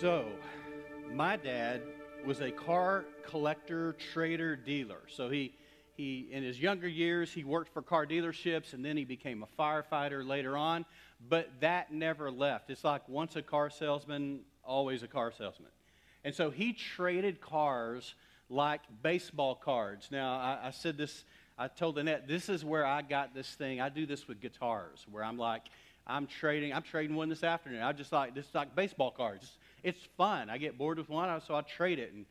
So, my dad was a car collector, trader, dealer. So he he in his younger years he worked for car dealerships and then he became a firefighter later on, but that never left. It's like once a car salesman, always a car salesman. And so he traded cars like baseball cards. Now, I, I said this, I told Annette, this is where I got this thing. I do this with guitars, where I'm like, I'm trading, I'm trading one this afternoon. I just like, this is like baseball cards it's fun. I get bored with one, so I trade it and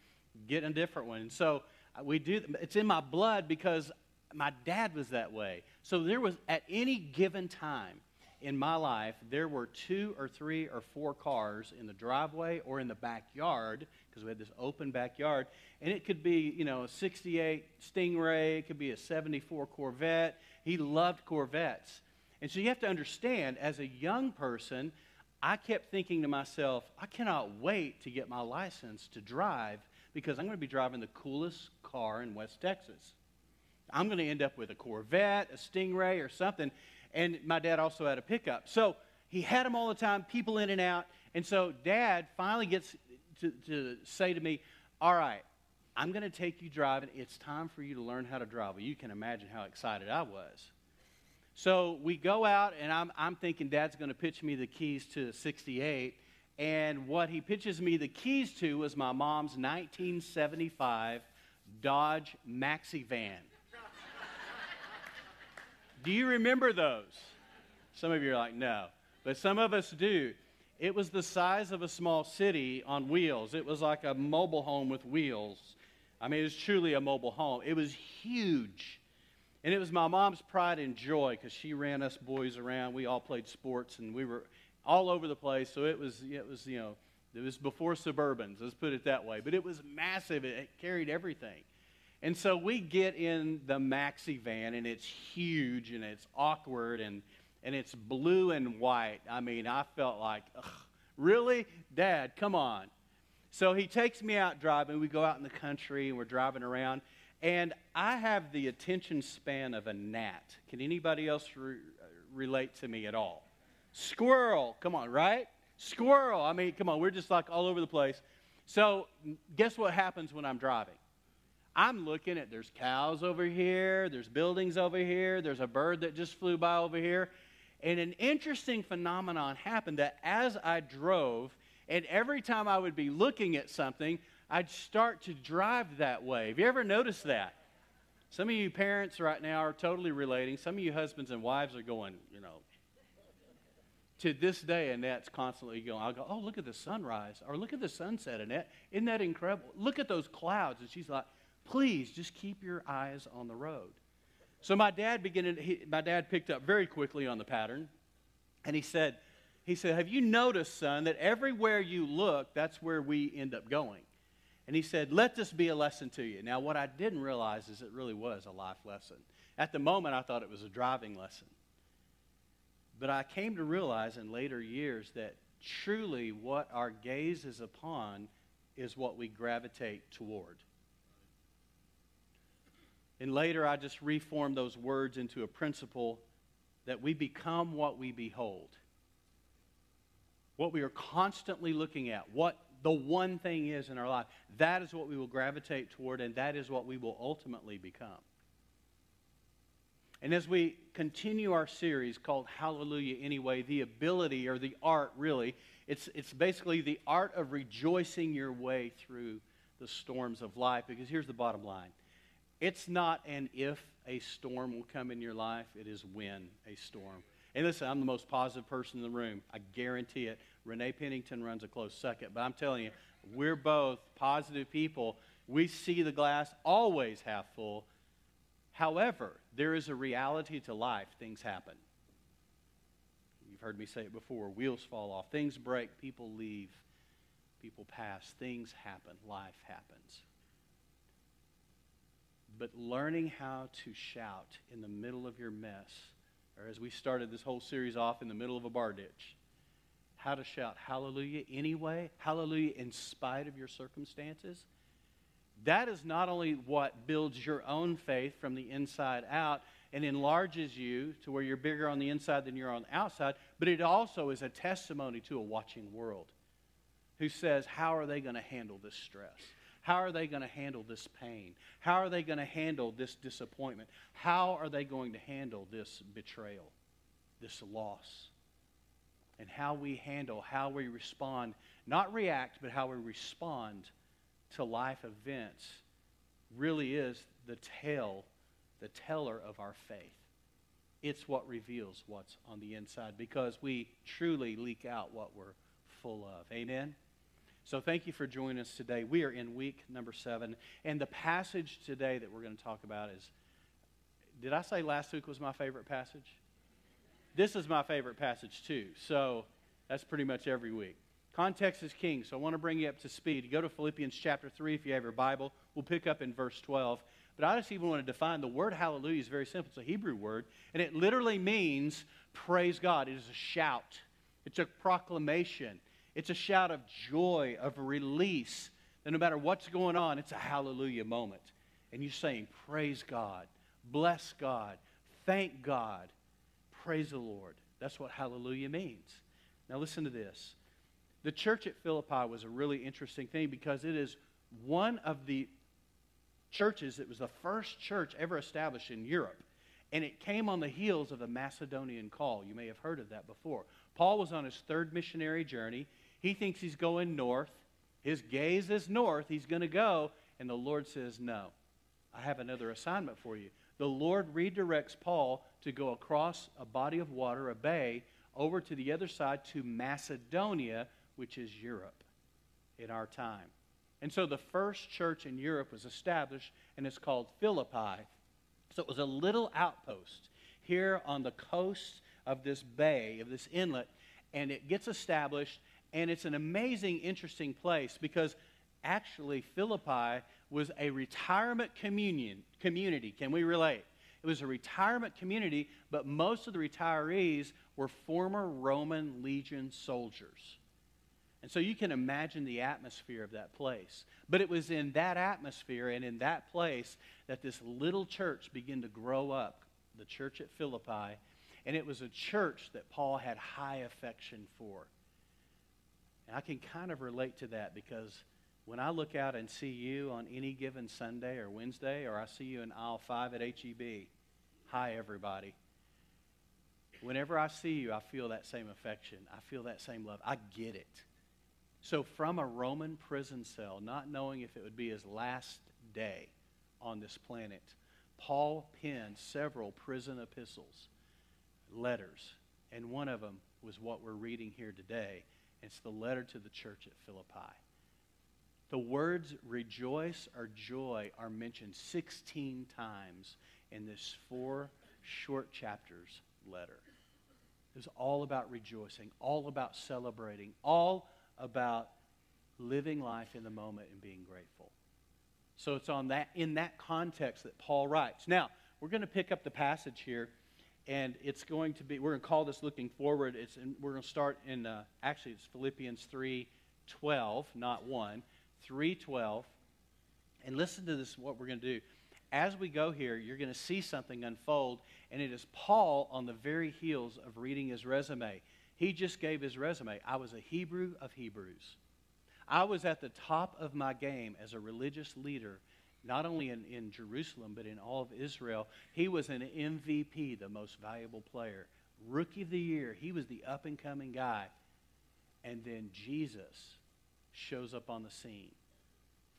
get a different one. And so uh, we do. It's in my blood because my dad was that way. So there was at any given time in my life, there were two or three or four cars in the driveway or in the backyard because we had this open backyard. And it could be, you know, a 68 Stingray, it could be a 74 Corvette. He loved Corvettes. And so you have to understand, as a young person, I kept thinking to myself, I cannot wait to get my license to drive because I'm going to be driving the coolest car in West Texas. I'm going to end up with a Corvette, a Stingray, or something. And my dad also had a pickup. So he had them all the time, people in and out. And so dad finally gets to, to say to me, All right, I'm going to take you driving. It's time for you to learn how to drive. Well, you can imagine how excited I was. So we go out, and I'm, I'm thinking Dad's going to pitch me the keys to 68. And what he pitches me the keys to was my mom's 1975 Dodge Maxi van. do you remember those? Some of you are like, no. But some of us do. It was the size of a small city on wheels. It was like a mobile home with wheels. I mean, it was truly a mobile home. It was huge. And it was my mom's pride and joy because she ran us boys around. We all played sports and we were all over the place. So it was, it was, you know, it was before Suburbans, let's put it that way. But it was massive, it carried everything. And so we get in the maxi van and it's huge and it's awkward and, and it's blue and white. I mean, I felt like, really? Dad, come on. So he takes me out driving. We go out in the country and we're driving around. And I have the attention span of a gnat. Can anybody else re- uh, relate to me at all? Squirrel, come on, right? Squirrel. I mean, come on, we're just like all over the place. So, guess what happens when I'm driving? I'm looking at there's cows over here, there's buildings over here, there's a bird that just flew by over here. And an interesting phenomenon happened that as I drove, and every time I would be looking at something, I'd start to drive that way. Have you ever noticed that? Some of you parents right now are totally relating. Some of you husbands and wives are going, you know, to this day, Annette's constantly going, I'll go, oh, look at the sunrise, or look at the sunset, Annette. Isn't that incredible? Look at those clouds. And she's like, please just keep your eyes on the road. So my dad began, he, my dad picked up very quickly on the pattern, and he said, he said, have you noticed, son, that everywhere you look, that's where we end up going? And he said, Let this be a lesson to you. Now, what I didn't realize is it really was a life lesson. At the moment, I thought it was a driving lesson. But I came to realize in later years that truly what our gaze is upon is what we gravitate toward. And later, I just reformed those words into a principle that we become what we behold. What we are constantly looking at, what the one thing is in our life. That is what we will gravitate toward, and that is what we will ultimately become. And as we continue our series called Hallelujah Anyway, the ability or the art really, it's, it's basically the art of rejoicing your way through the storms of life. Because here's the bottom line it's not an if a storm will come in your life, it is when a storm. And listen, I'm the most positive person in the room. I guarantee it. Renee Pennington runs a close second. But I'm telling you, we're both positive people. We see the glass always half full. However, there is a reality to life. Things happen. You've heard me say it before wheels fall off, things break, people leave, people pass, things happen, life happens. But learning how to shout in the middle of your mess, or as we started this whole series off in the middle of a bar ditch, how to shout hallelujah anyway, hallelujah in spite of your circumstances. That is not only what builds your own faith from the inside out and enlarges you to where you're bigger on the inside than you're on the outside, but it also is a testimony to a watching world. who says, How are they going to handle this stress? How are they going to handle this pain? How are they going to handle this disappointment? How are they going to handle this betrayal, this loss? And how we handle, how we respond, not react, but how we respond to life events really is the tale, the teller of our faith. It's what reveals what's on the inside because we truly leak out what we're full of. Amen? So thank you for joining us today. We are in week number seven, and the passage today that we're going to talk about is did I say last week was my favorite passage? This is my favorite passage too. So that's pretty much every week. Context is king, so I want to bring you up to speed. Go to Philippians chapter 3 if you have your Bible. We'll pick up in verse 12. But I just even want to define the word hallelujah is very simple. It's a Hebrew word, and it literally means praise God. It is a shout, it's a proclamation, it's a shout of joy, of release. That no matter what's going on, it's a hallelujah moment. And you're saying, Praise God, bless God, thank God, praise the Lord. That's what hallelujah means. Now, listen to this. The church at Philippi was a really interesting thing because it is one of the churches that was the first church ever established in Europe. And it came on the heels of the Macedonian call. You may have heard of that before. Paul was on his third missionary journey. He thinks he's going north. His gaze is north. He's going to go. And the Lord says, No, I have another assignment for you. The Lord redirects Paul to go across a body of water, a bay, over to the other side to Macedonia, which is Europe in our time. And so the first church in Europe was established, and it's called Philippi. So it was a little outpost here on the coast of this bay, of this inlet, and it gets established, and it's an amazing, interesting place because actually Philippi was a retirement communion, community. Can we relate? It was a retirement community, but most of the retirees were former Roman legion soldiers. And so you can imagine the atmosphere of that place. But it was in that atmosphere and in that place that this little church began to grow up, the church at Philippi. And it was a church that Paul had high affection for. And I can kind of relate to that because when I look out and see you on any given Sunday or Wednesday, or I see you in aisle 5 at HEB, hi, everybody. Whenever I see you, I feel that same affection. I feel that same love. I get it. So, from a Roman prison cell, not knowing if it would be his last day on this planet, Paul penned several prison epistles, letters, and one of them was what we're reading here today. It's the letter to the church at Philippi. The words rejoice or joy are mentioned 16 times in this four short chapters letter. It's all about rejoicing, all about celebrating, all about living life in the moment and being grateful. So it's on that in that context that Paul writes. Now, we're going to pick up the passage here and it's going to be we're going to call this looking forward it's in, we're going to start in uh, actually it's philippians 3 12 not 1 3 12 and listen to this what we're going to do. As we go here you're going to see something unfold and it is paul on the very heels of reading his resume. He just gave his resume. I was a hebrew of hebrews. I was at the top of my game as a religious leader not only in, in Jerusalem, but in all of Israel. He was an MVP, the most valuable player. Rookie of the year, he was the up and coming guy. And then Jesus shows up on the scene,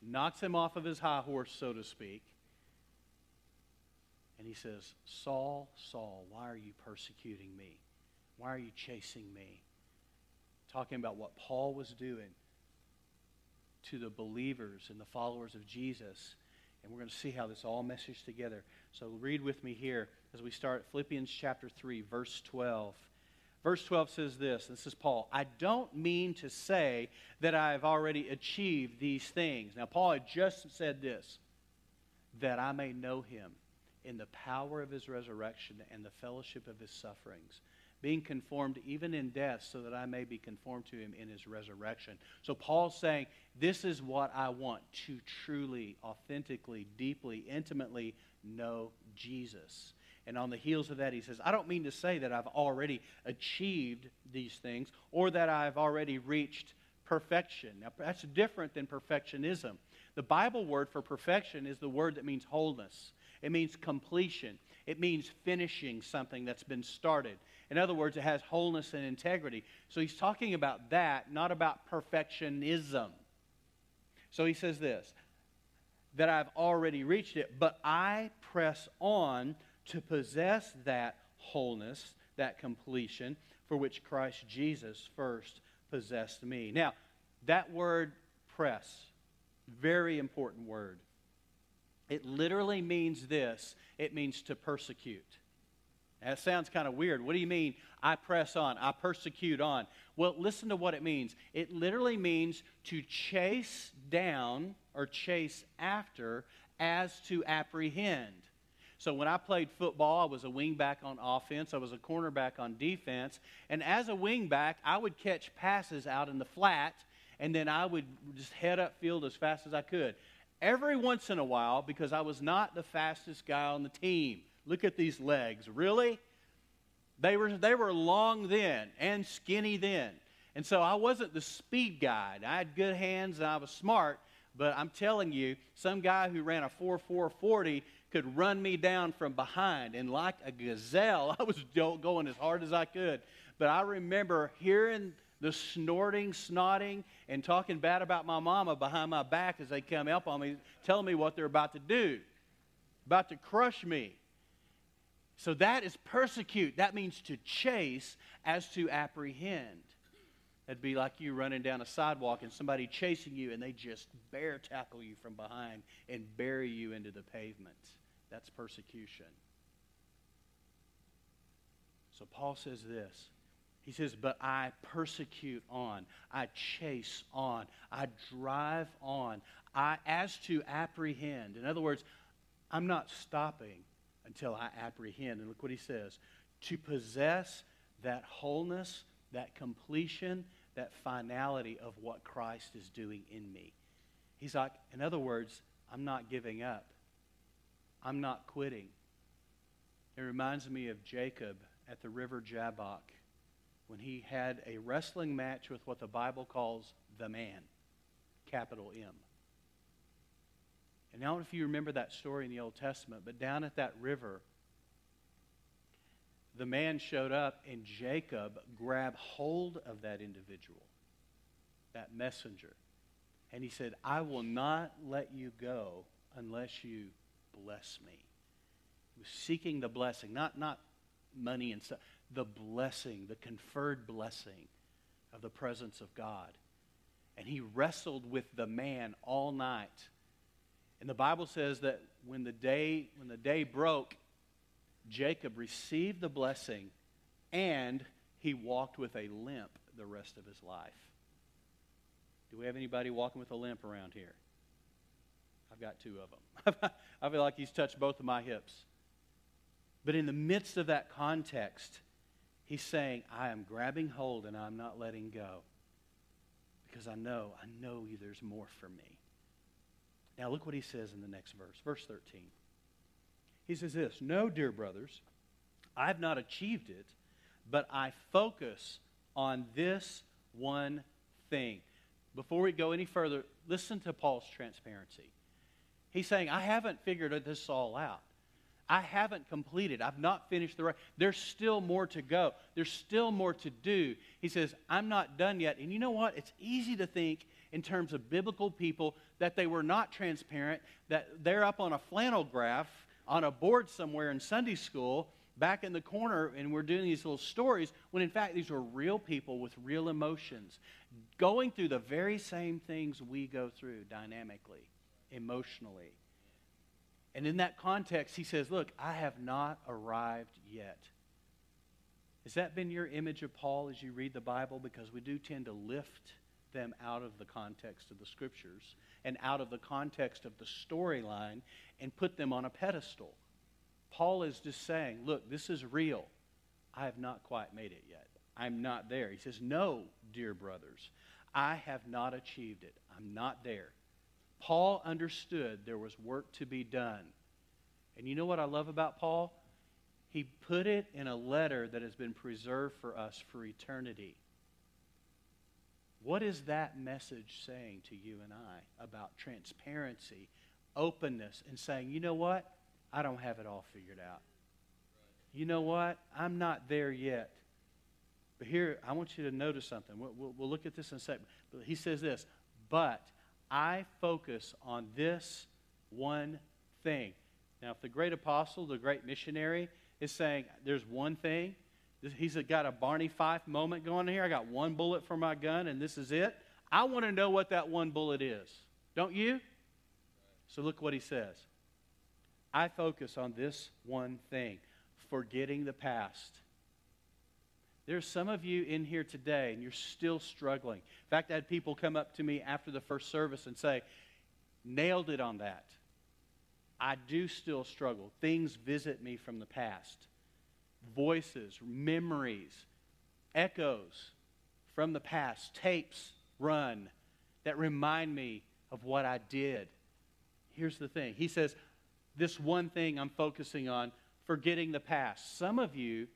knocks him off of his high horse, so to speak. And he says, Saul, Saul, why are you persecuting me? Why are you chasing me? Talking about what Paul was doing to the believers and the followers of Jesus and we're going to see how this all meshes together. So read with me here as we start Philippians chapter 3, verse 12. Verse 12 says this this is Paul. I don't mean to say that I have already achieved these things. Now, Paul had just said this that I may know him in the power of his resurrection and the fellowship of his sufferings being conformed even in death, so that I may be conformed to him in his resurrection. So Paul's saying, This is what I want to truly, authentically, deeply, intimately know Jesus. And on the heels of that, he says, I don't mean to say that I've already achieved these things or that I've already reached perfection. Now, that's different than perfectionism. The Bible word for perfection is the word that means wholeness, it means completion, it means finishing something that's been started. In other words, it has wholeness and integrity. So he's talking about that, not about perfectionism. So he says this that I've already reached it, but I press on to possess that wholeness, that completion for which Christ Jesus first possessed me. Now, that word press, very important word. It literally means this it means to persecute. That sounds kind of weird. What do you mean, I press on, I persecute on? Well, listen to what it means. It literally means to chase down or chase after as to apprehend. So when I played football, I was a wingback on offense, I was a cornerback on defense, and as a wingback, I would catch passes out in the flat, and then I would just head up field as fast as I could. Every once in a while, because I was not the fastest guy on the team. Look at these legs. Really? They were, they were long then and skinny then. And so I wasn't the speed guy. I had good hands and I was smart, but I'm telling you, some guy who ran a 4.440 could run me down from behind. And like a gazelle, I was going as hard as I could. But I remember hearing the snorting, snotting, and talking bad about my mama behind my back as they come up on me, telling me what they're about to do, about to crush me. So that is persecute. That means to chase as to apprehend. It'd be like you running down a sidewalk and somebody chasing you and they just bear tackle you from behind and bury you into the pavement. That's persecution. So Paul says this. He says, But I persecute on, I chase on, I drive on, I as to apprehend. In other words, I'm not stopping until I apprehend. And look what he says to possess that wholeness, that completion, that finality of what Christ is doing in me. He's like, in other words, I'm not giving up. I'm not quitting. It reminds me of Jacob at the river Jabbok when he had a wrestling match with what the Bible calls the man, capital M. And I don't know if you remember that story in the Old Testament, but down at that river, the man showed up and Jacob grabbed hold of that individual, that messenger. And he said, I will not let you go unless you bless me. He was seeking the blessing, not, not money and stuff, the blessing, the conferred blessing of the presence of God. And he wrestled with the man all night. And the Bible says that when the day, when the day broke, Jacob received the blessing and he walked with a limp the rest of his life. Do we have anybody walking with a limp around here? I've got two of them. I feel like he's touched both of my hips. But in the midst of that context, he's saying, I am grabbing hold and I'm not letting go. Because I know, I know there's more for me. Now look what he says in the next verse, verse 13. He says this No, dear brothers, I have not achieved it, but I focus on this one thing. Before we go any further, listen to Paul's transparency. He's saying, I haven't figured this all out. I haven't completed. I've not finished the race. There's still more to go. There's still more to do. He says, I'm not done yet. And you know what? It's easy to think in terms of biblical people that they were not transparent, that they're up on a flannel graph on a board somewhere in Sunday school back in the corner and we're doing these little stories when in fact these were real people with real emotions going through the very same things we go through dynamically, emotionally. And in that context, he says, Look, I have not arrived yet. Has that been your image of Paul as you read the Bible? Because we do tend to lift them out of the context of the scriptures and out of the context of the storyline and put them on a pedestal. Paul is just saying, look, this is real. I have not quite made it yet. I'm not there. He says, no, dear brothers, I have not achieved it. I'm not there. Paul understood there was work to be done. And you know what I love about Paul? He put it in a letter that has been preserved for us for eternity. What is that message saying to you and I about transparency, openness, and saying, you know what? I don't have it all figured out. You know what? I'm not there yet. But here, I want you to notice something. We'll, we'll, we'll look at this in a second. But he says this, but I focus on this one thing. Now, if the great apostle, the great missionary, is saying there's one thing, he's got a Barney Fife moment going here. I got one bullet for my gun, and this is it. I want to know what that one bullet is. Don't you? So look what he says. I focus on this one thing forgetting the past there's some of you in here today and you're still struggling. In fact, I had people come up to me after the first service and say, nailed it on that. I do still struggle. Things visit me from the past. Voices, memories, echoes from the past, tapes run that remind me of what I did. Here's the thing He says, This one thing I'm focusing on, forgetting the past. Some of you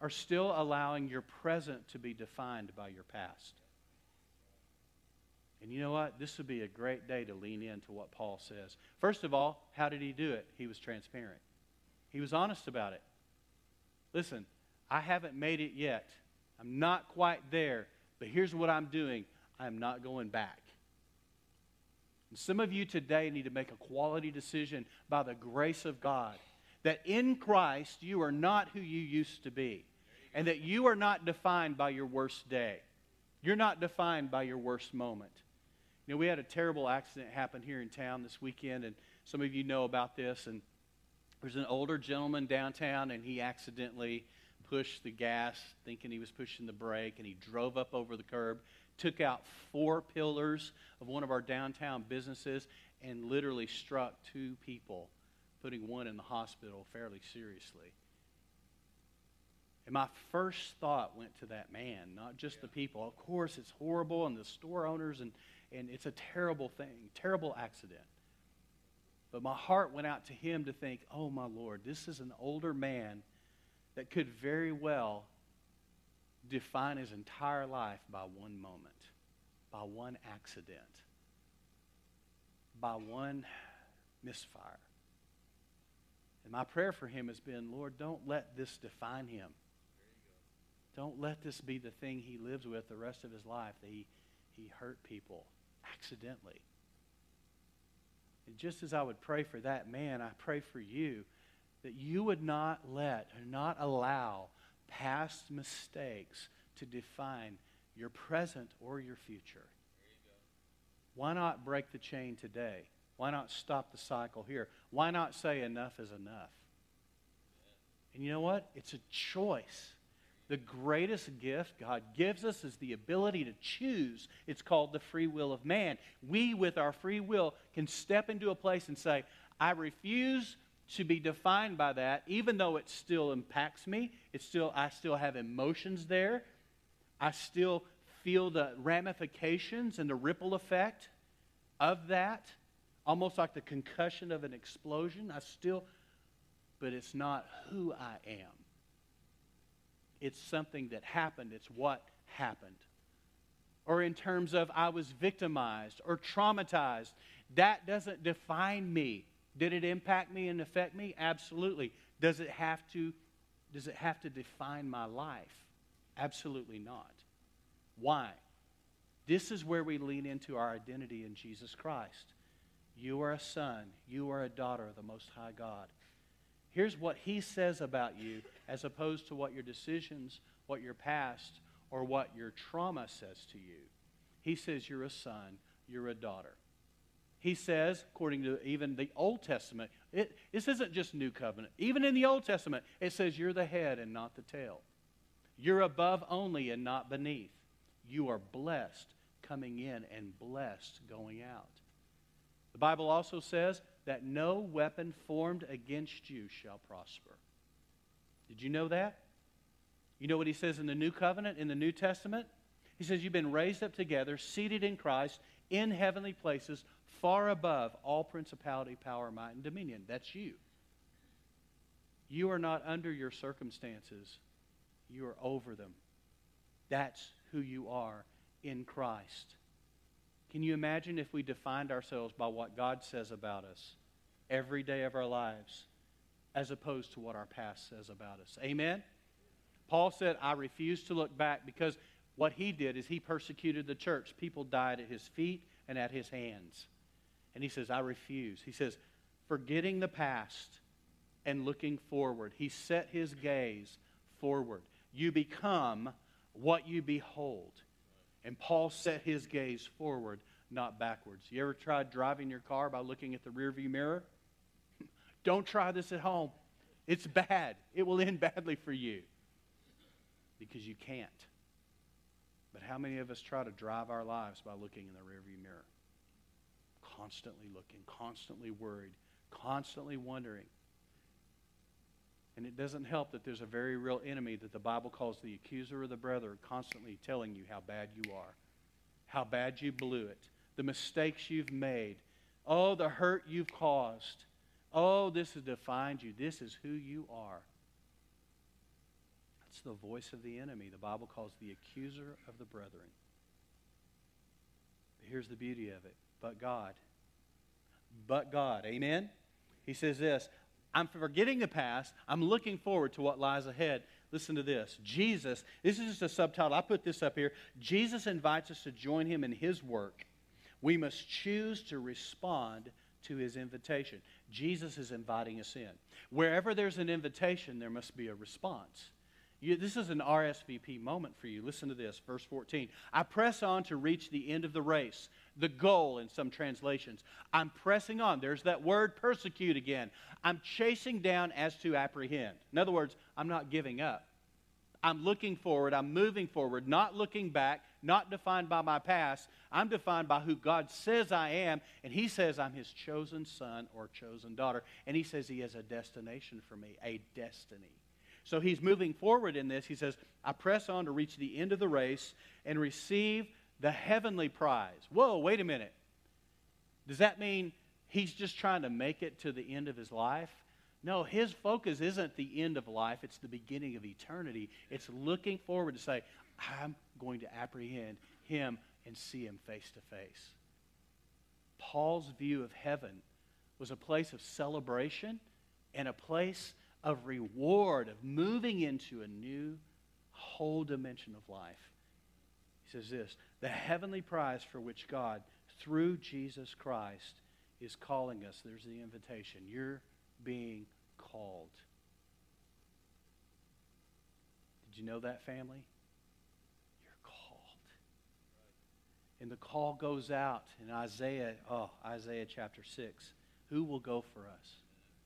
are still allowing your present to be defined by your past. And you know what? This would be a great day to lean into what Paul says. First of all, how did he do it? He was transparent, he was honest about it. Listen, I haven't made it yet. I'm not quite there, but here's what I'm doing I'm not going back. And some of you today need to make a quality decision by the grace of God that in Christ you are not who you used to be, and that you are not defined by your worst day. You're not defined by your worst moment. You know, we had a terrible accident happen here in town this weekend, and some of you know about this. And there's an older gentleman downtown, and he accidentally pushed the gas, thinking he was pushing the brake, and he drove up over the curb, took out four pillars of one of our downtown businesses, and literally struck two people putting one in the hospital fairly seriously. And my first thought went to that man, not just the people. Of course, it's horrible, and the store owners, and, and it's a terrible thing, terrible accident. But my heart went out to him to think, oh, my Lord, this is an older man that could very well define his entire life by one moment, by one accident, by one misfire. And my prayer for him has been, Lord, don't let this define him. Don't let this be the thing he lives with the rest of his life, that he, he hurt people accidentally. And just as I would pray for that man, I pray for you that you would not let or not allow past mistakes to define your present or your future. Why not break the chain today? Why not stop the cycle here? Why not say enough is enough? And you know what? It's a choice. The greatest gift God gives us is the ability to choose. It's called the free will of man. We, with our free will, can step into a place and say, I refuse to be defined by that, even though it still impacts me. It's still, I still have emotions there. I still feel the ramifications and the ripple effect of that almost like the concussion of an explosion. I still, but it's not who I am. It's something that happened, it's what happened. Or in terms of I was victimized or traumatized, that doesn't define me. Did it impact me and affect me? Absolutely. Does it have to does it have to define my life? Absolutely not. Why? This is where we lean into our identity in Jesus Christ. You are a son. You are a daughter of the Most High God. Here's what he says about you as opposed to what your decisions, what your past, or what your trauma says to you. He says you're a son, you're a daughter. He says, according to even the Old Testament, it, this isn't just New Covenant. Even in the Old Testament, it says you're the head and not the tail. You're above only and not beneath. You are blessed coming in and blessed going out. The Bible also says that no weapon formed against you shall prosper. Did you know that? You know what he says in the New Covenant, in the New Testament? He says, You've been raised up together, seated in Christ, in heavenly places, far above all principality, power, might, and dominion. That's you. You are not under your circumstances, you are over them. That's who you are in Christ. Can you imagine if we defined ourselves by what God says about us every day of our lives as opposed to what our past says about us? Amen? Paul said, I refuse to look back because what he did is he persecuted the church. People died at his feet and at his hands. And he says, I refuse. He says, forgetting the past and looking forward. He set his gaze forward. You become what you behold. And Paul set his gaze forward, not backwards. You ever tried driving your car by looking at the rearview mirror? Don't try this at home. It's bad. It will end badly for you because you can't. But how many of us try to drive our lives by looking in the rearview mirror? Constantly looking, constantly worried, constantly wondering. And it doesn't help that there's a very real enemy that the Bible calls the accuser of the brother, constantly telling you how bad you are, how bad you blew it, the mistakes you've made, oh, the hurt you've caused. Oh, this has defined you. This is who you are. That's the voice of the enemy. The Bible calls the accuser of the brethren. But here's the beauty of it. But God. But God. Amen? He says this I'm forgetting the past. I'm looking forward to what lies ahead. Listen to this. Jesus, this is just a subtitle. I put this up here. Jesus invites us to join him in his work. We must choose to respond to his invitation. Jesus is inviting us in. Wherever there's an invitation, there must be a response. You, this is an RSVP moment for you. Listen to this, verse 14. I press on to reach the end of the race, the goal in some translations. I'm pressing on. There's that word persecute again. I'm chasing down as to apprehend. In other words, I'm not giving up. I'm looking forward. I'm moving forward, not looking back, not defined by my past. I'm defined by who God says I am, and He says I'm His chosen son or chosen daughter. And He says He has a destination for me, a destiny. So he's moving forward in this. He says, I press on to reach the end of the race and receive the heavenly prize. Whoa, wait a minute. Does that mean he's just trying to make it to the end of his life? No, his focus isn't the end of life, it's the beginning of eternity. It's looking forward to say, I'm going to apprehend him and see him face to face. Paul's view of heaven was a place of celebration and a place of reward, of moving into a new whole dimension of life. He says this the heavenly prize for which God, through Jesus Christ, is calling us. There's the invitation. You're being called. Did you know that, family? You're called. And the call goes out in Isaiah, oh, Isaiah chapter 6. Who will go for us?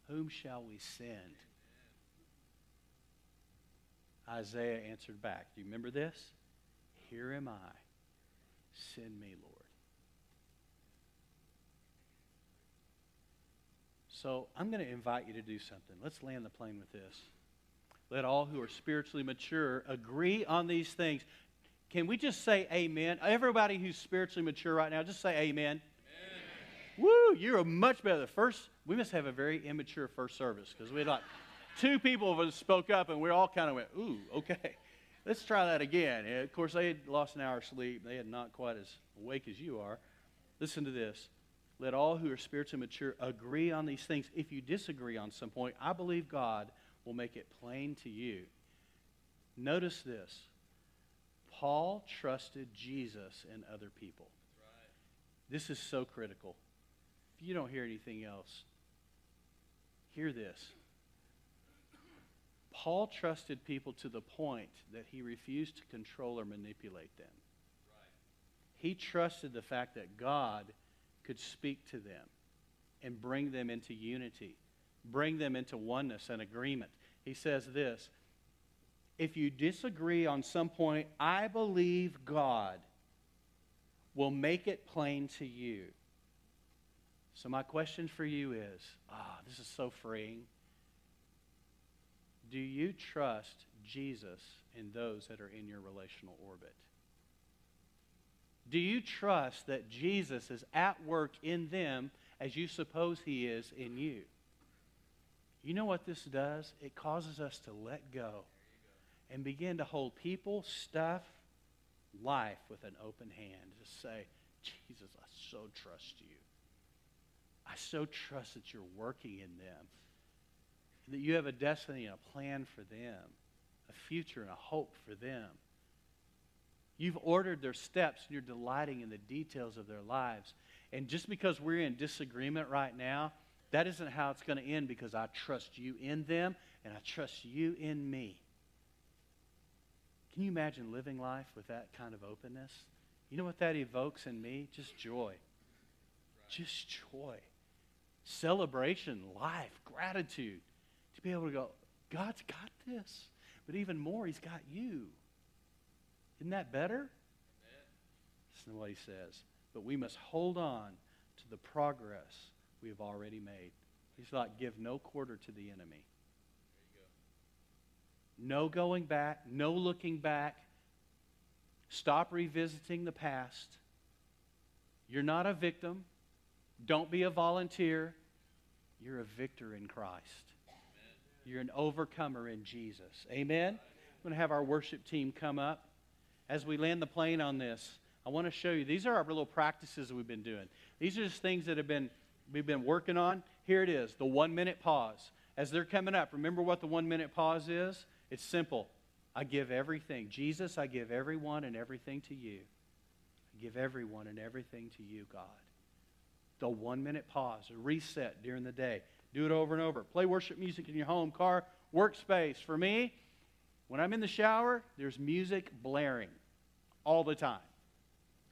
Whom shall we send? Isaiah answered back. Do you remember this? Here am I. Send me, Lord. So I'm going to invite you to do something. Let's land the plane with this. Let all who are spiritually mature agree on these things. Can we just say amen? Everybody who's spiritually mature right now, just say amen. amen. Woo, you're a much better. First, we must have a very immature first service because we had like two people of us spoke up, and we all kind of went, ooh, okay. Let's try that again. And of course, they had lost an hour's sleep. They had not quite as awake as you are. Listen to this. Let all who are spiritually mature agree on these things. If you disagree on some point, I believe God will make it plain to you. Notice this Paul trusted Jesus and other people. This is so critical. If you don't hear anything else, hear this. Paul trusted people to the point that he refused to control or manipulate them. He trusted the fact that God could speak to them and bring them into unity, bring them into oneness and agreement. He says this If you disagree on some point, I believe God will make it plain to you. So, my question for you is ah, oh, this is so freeing. Do you trust Jesus in those that are in your relational orbit? Do you trust that Jesus is at work in them as you suppose he is in you? You know what this does? It causes us to let go and begin to hold people, stuff, life with an open hand. Just say, Jesus, I so trust you. I so trust that you're working in them, that you have a destiny and a plan for them, a future and a hope for them. You've ordered their steps and you're delighting in the details of their lives. And just because we're in disagreement right now, that isn't how it's going to end because I trust you in them and I trust you in me. Can you imagine living life with that kind of openness? You know what that evokes in me? Just joy. Just joy. Celebration, life, gratitude. To be able to go, God's got this. But even more, He's got you. Isn't that better? Listen to what He says. But we must hold on to the progress we have already made. He's like, give no quarter to the enemy. No going back, no looking back. Stop revisiting the past. You're not a victim. Don't be a volunteer. You're a victor in Christ. You're an overcomer in Jesus. Amen? I'm going to have our worship team come up. As we land the plane on this, I want to show you. These are our little practices we've been doing. These are just things that have been we've been working on. Here it is, the one minute pause. As they're coming up, remember what the one minute pause is? It's simple. I give everything. Jesus, I give everyone and everything to you. I give everyone and everything to you, God. The one minute pause, a reset during the day. Do it over and over. Play worship music in your home, car, workspace. For me, when I'm in the shower, there's music blaring all the time.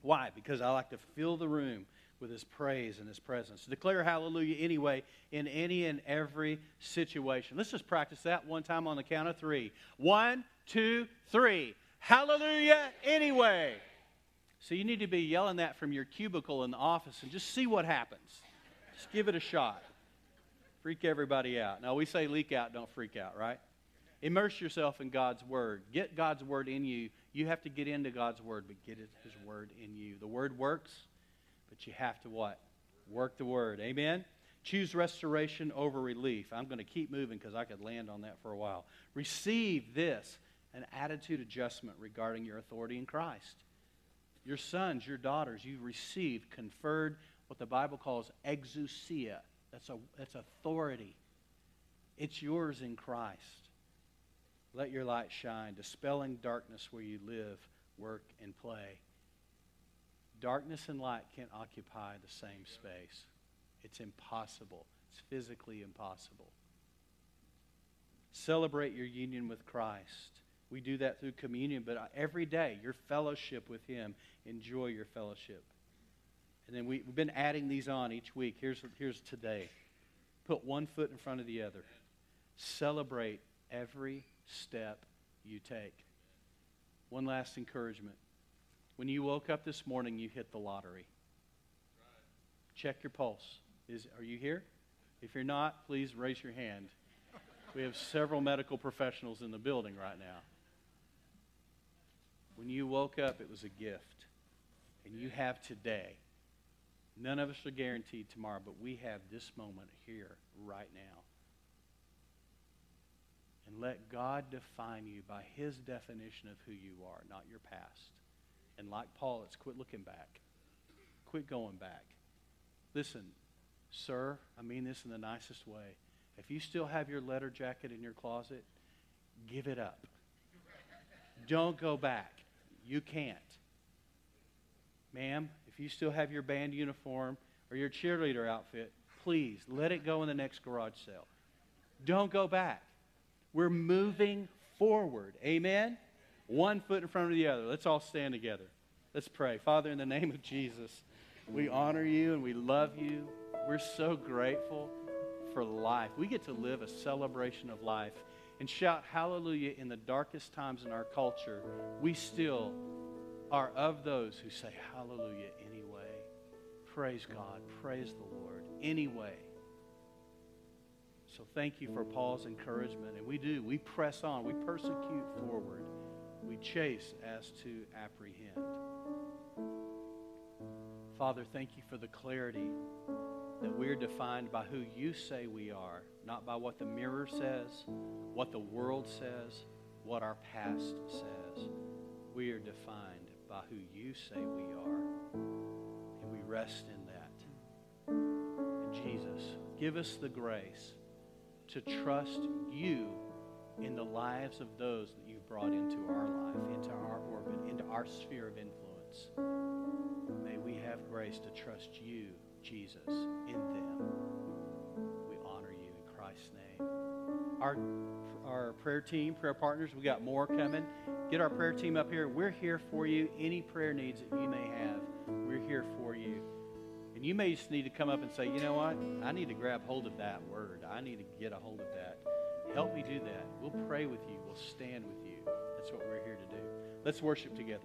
Why? Because I like to fill the room with his praise and his presence. Declare hallelujah anyway in any and every situation. Let's just practice that one time on the count of three. One, two, three. Hallelujah anyway. So you need to be yelling that from your cubicle in the office and just see what happens. Just give it a shot. Freak everybody out. Now, we say leak out, don't freak out, right? Immerse yourself in God's Word. Get God's Word in you. You have to get into God's Word, but get His Word in you. The Word works. But you have to what? Work the word. Amen? Choose restoration over relief. I'm going to keep moving because I could land on that for a while. Receive this an attitude adjustment regarding your authority in Christ. Your sons, your daughters, you've received, conferred what the Bible calls exousia. That's, a, that's authority. It's yours in Christ. Let your light shine, dispelling darkness where you live, work, and play. Darkness and light can't occupy the same space. It's impossible. It's physically impossible. Celebrate your union with Christ. We do that through communion, but uh, every day, your fellowship with Him, enjoy your fellowship. And then we, have been adding these on each week. Here's, here's today. Put one foot in front of the other. Celebrate every step you take. One last encouragement when you woke up this morning, you hit the lottery. Check your pulse. Is, are you here? If you're not, please raise your hand. We have several medical professionals in the building right now. When you woke up, it was a gift. And you have today. None of us are guaranteed tomorrow, but we have this moment here, right now. And let God define you by his definition of who you are, not your past. And like Paul, it's quit looking back. Quit going back. Listen, sir, I mean this in the nicest way. If you still have your letter jacket in your closet, give it up. Don't go back. You can't. Ma'am, if you still have your band uniform or your cheerleader outfit, please let it go in the next garage sale. Don't go back. We're moving forward. Amen? one foot in front of the other. Let's all stand together. Let's pray. Father, in the name of Jesus, we honor you and we love you. We're so grateful for life. We get to live a celebration of life and shout hallelujah in the darkest times in our culture. We still are of those who say hallelujah anyway. Praise God. Praise the Lord. Anyway. So thank you for Paul's encouragement. And we do. We press on. We persecute forward we chase as to apprehend. Father, thank you for the clarity that we're defined by who you say we are, not by what the mirror says, what the world says, what our past says. We are defined by who you say we are. And we rest in that. And Jesus, give us the grace to trust you in the lives of those that you've brought into our life, into our orbit, into our sphere of influence. May we have grace to trust you, Jesus, in them. We honor you in Christ's name. Our, our prayer team, prayer partners, we got more coming. Get our prayer team up here. We're here for you. Any prayer needs that you may have, we're here for you. And you may just need to come up and say, you know what? I need to grab hold of that word. I need to get a hold of that. Help me do that. We'll pray with you. We'll stand with you. That's what we're here to do. Let's worship together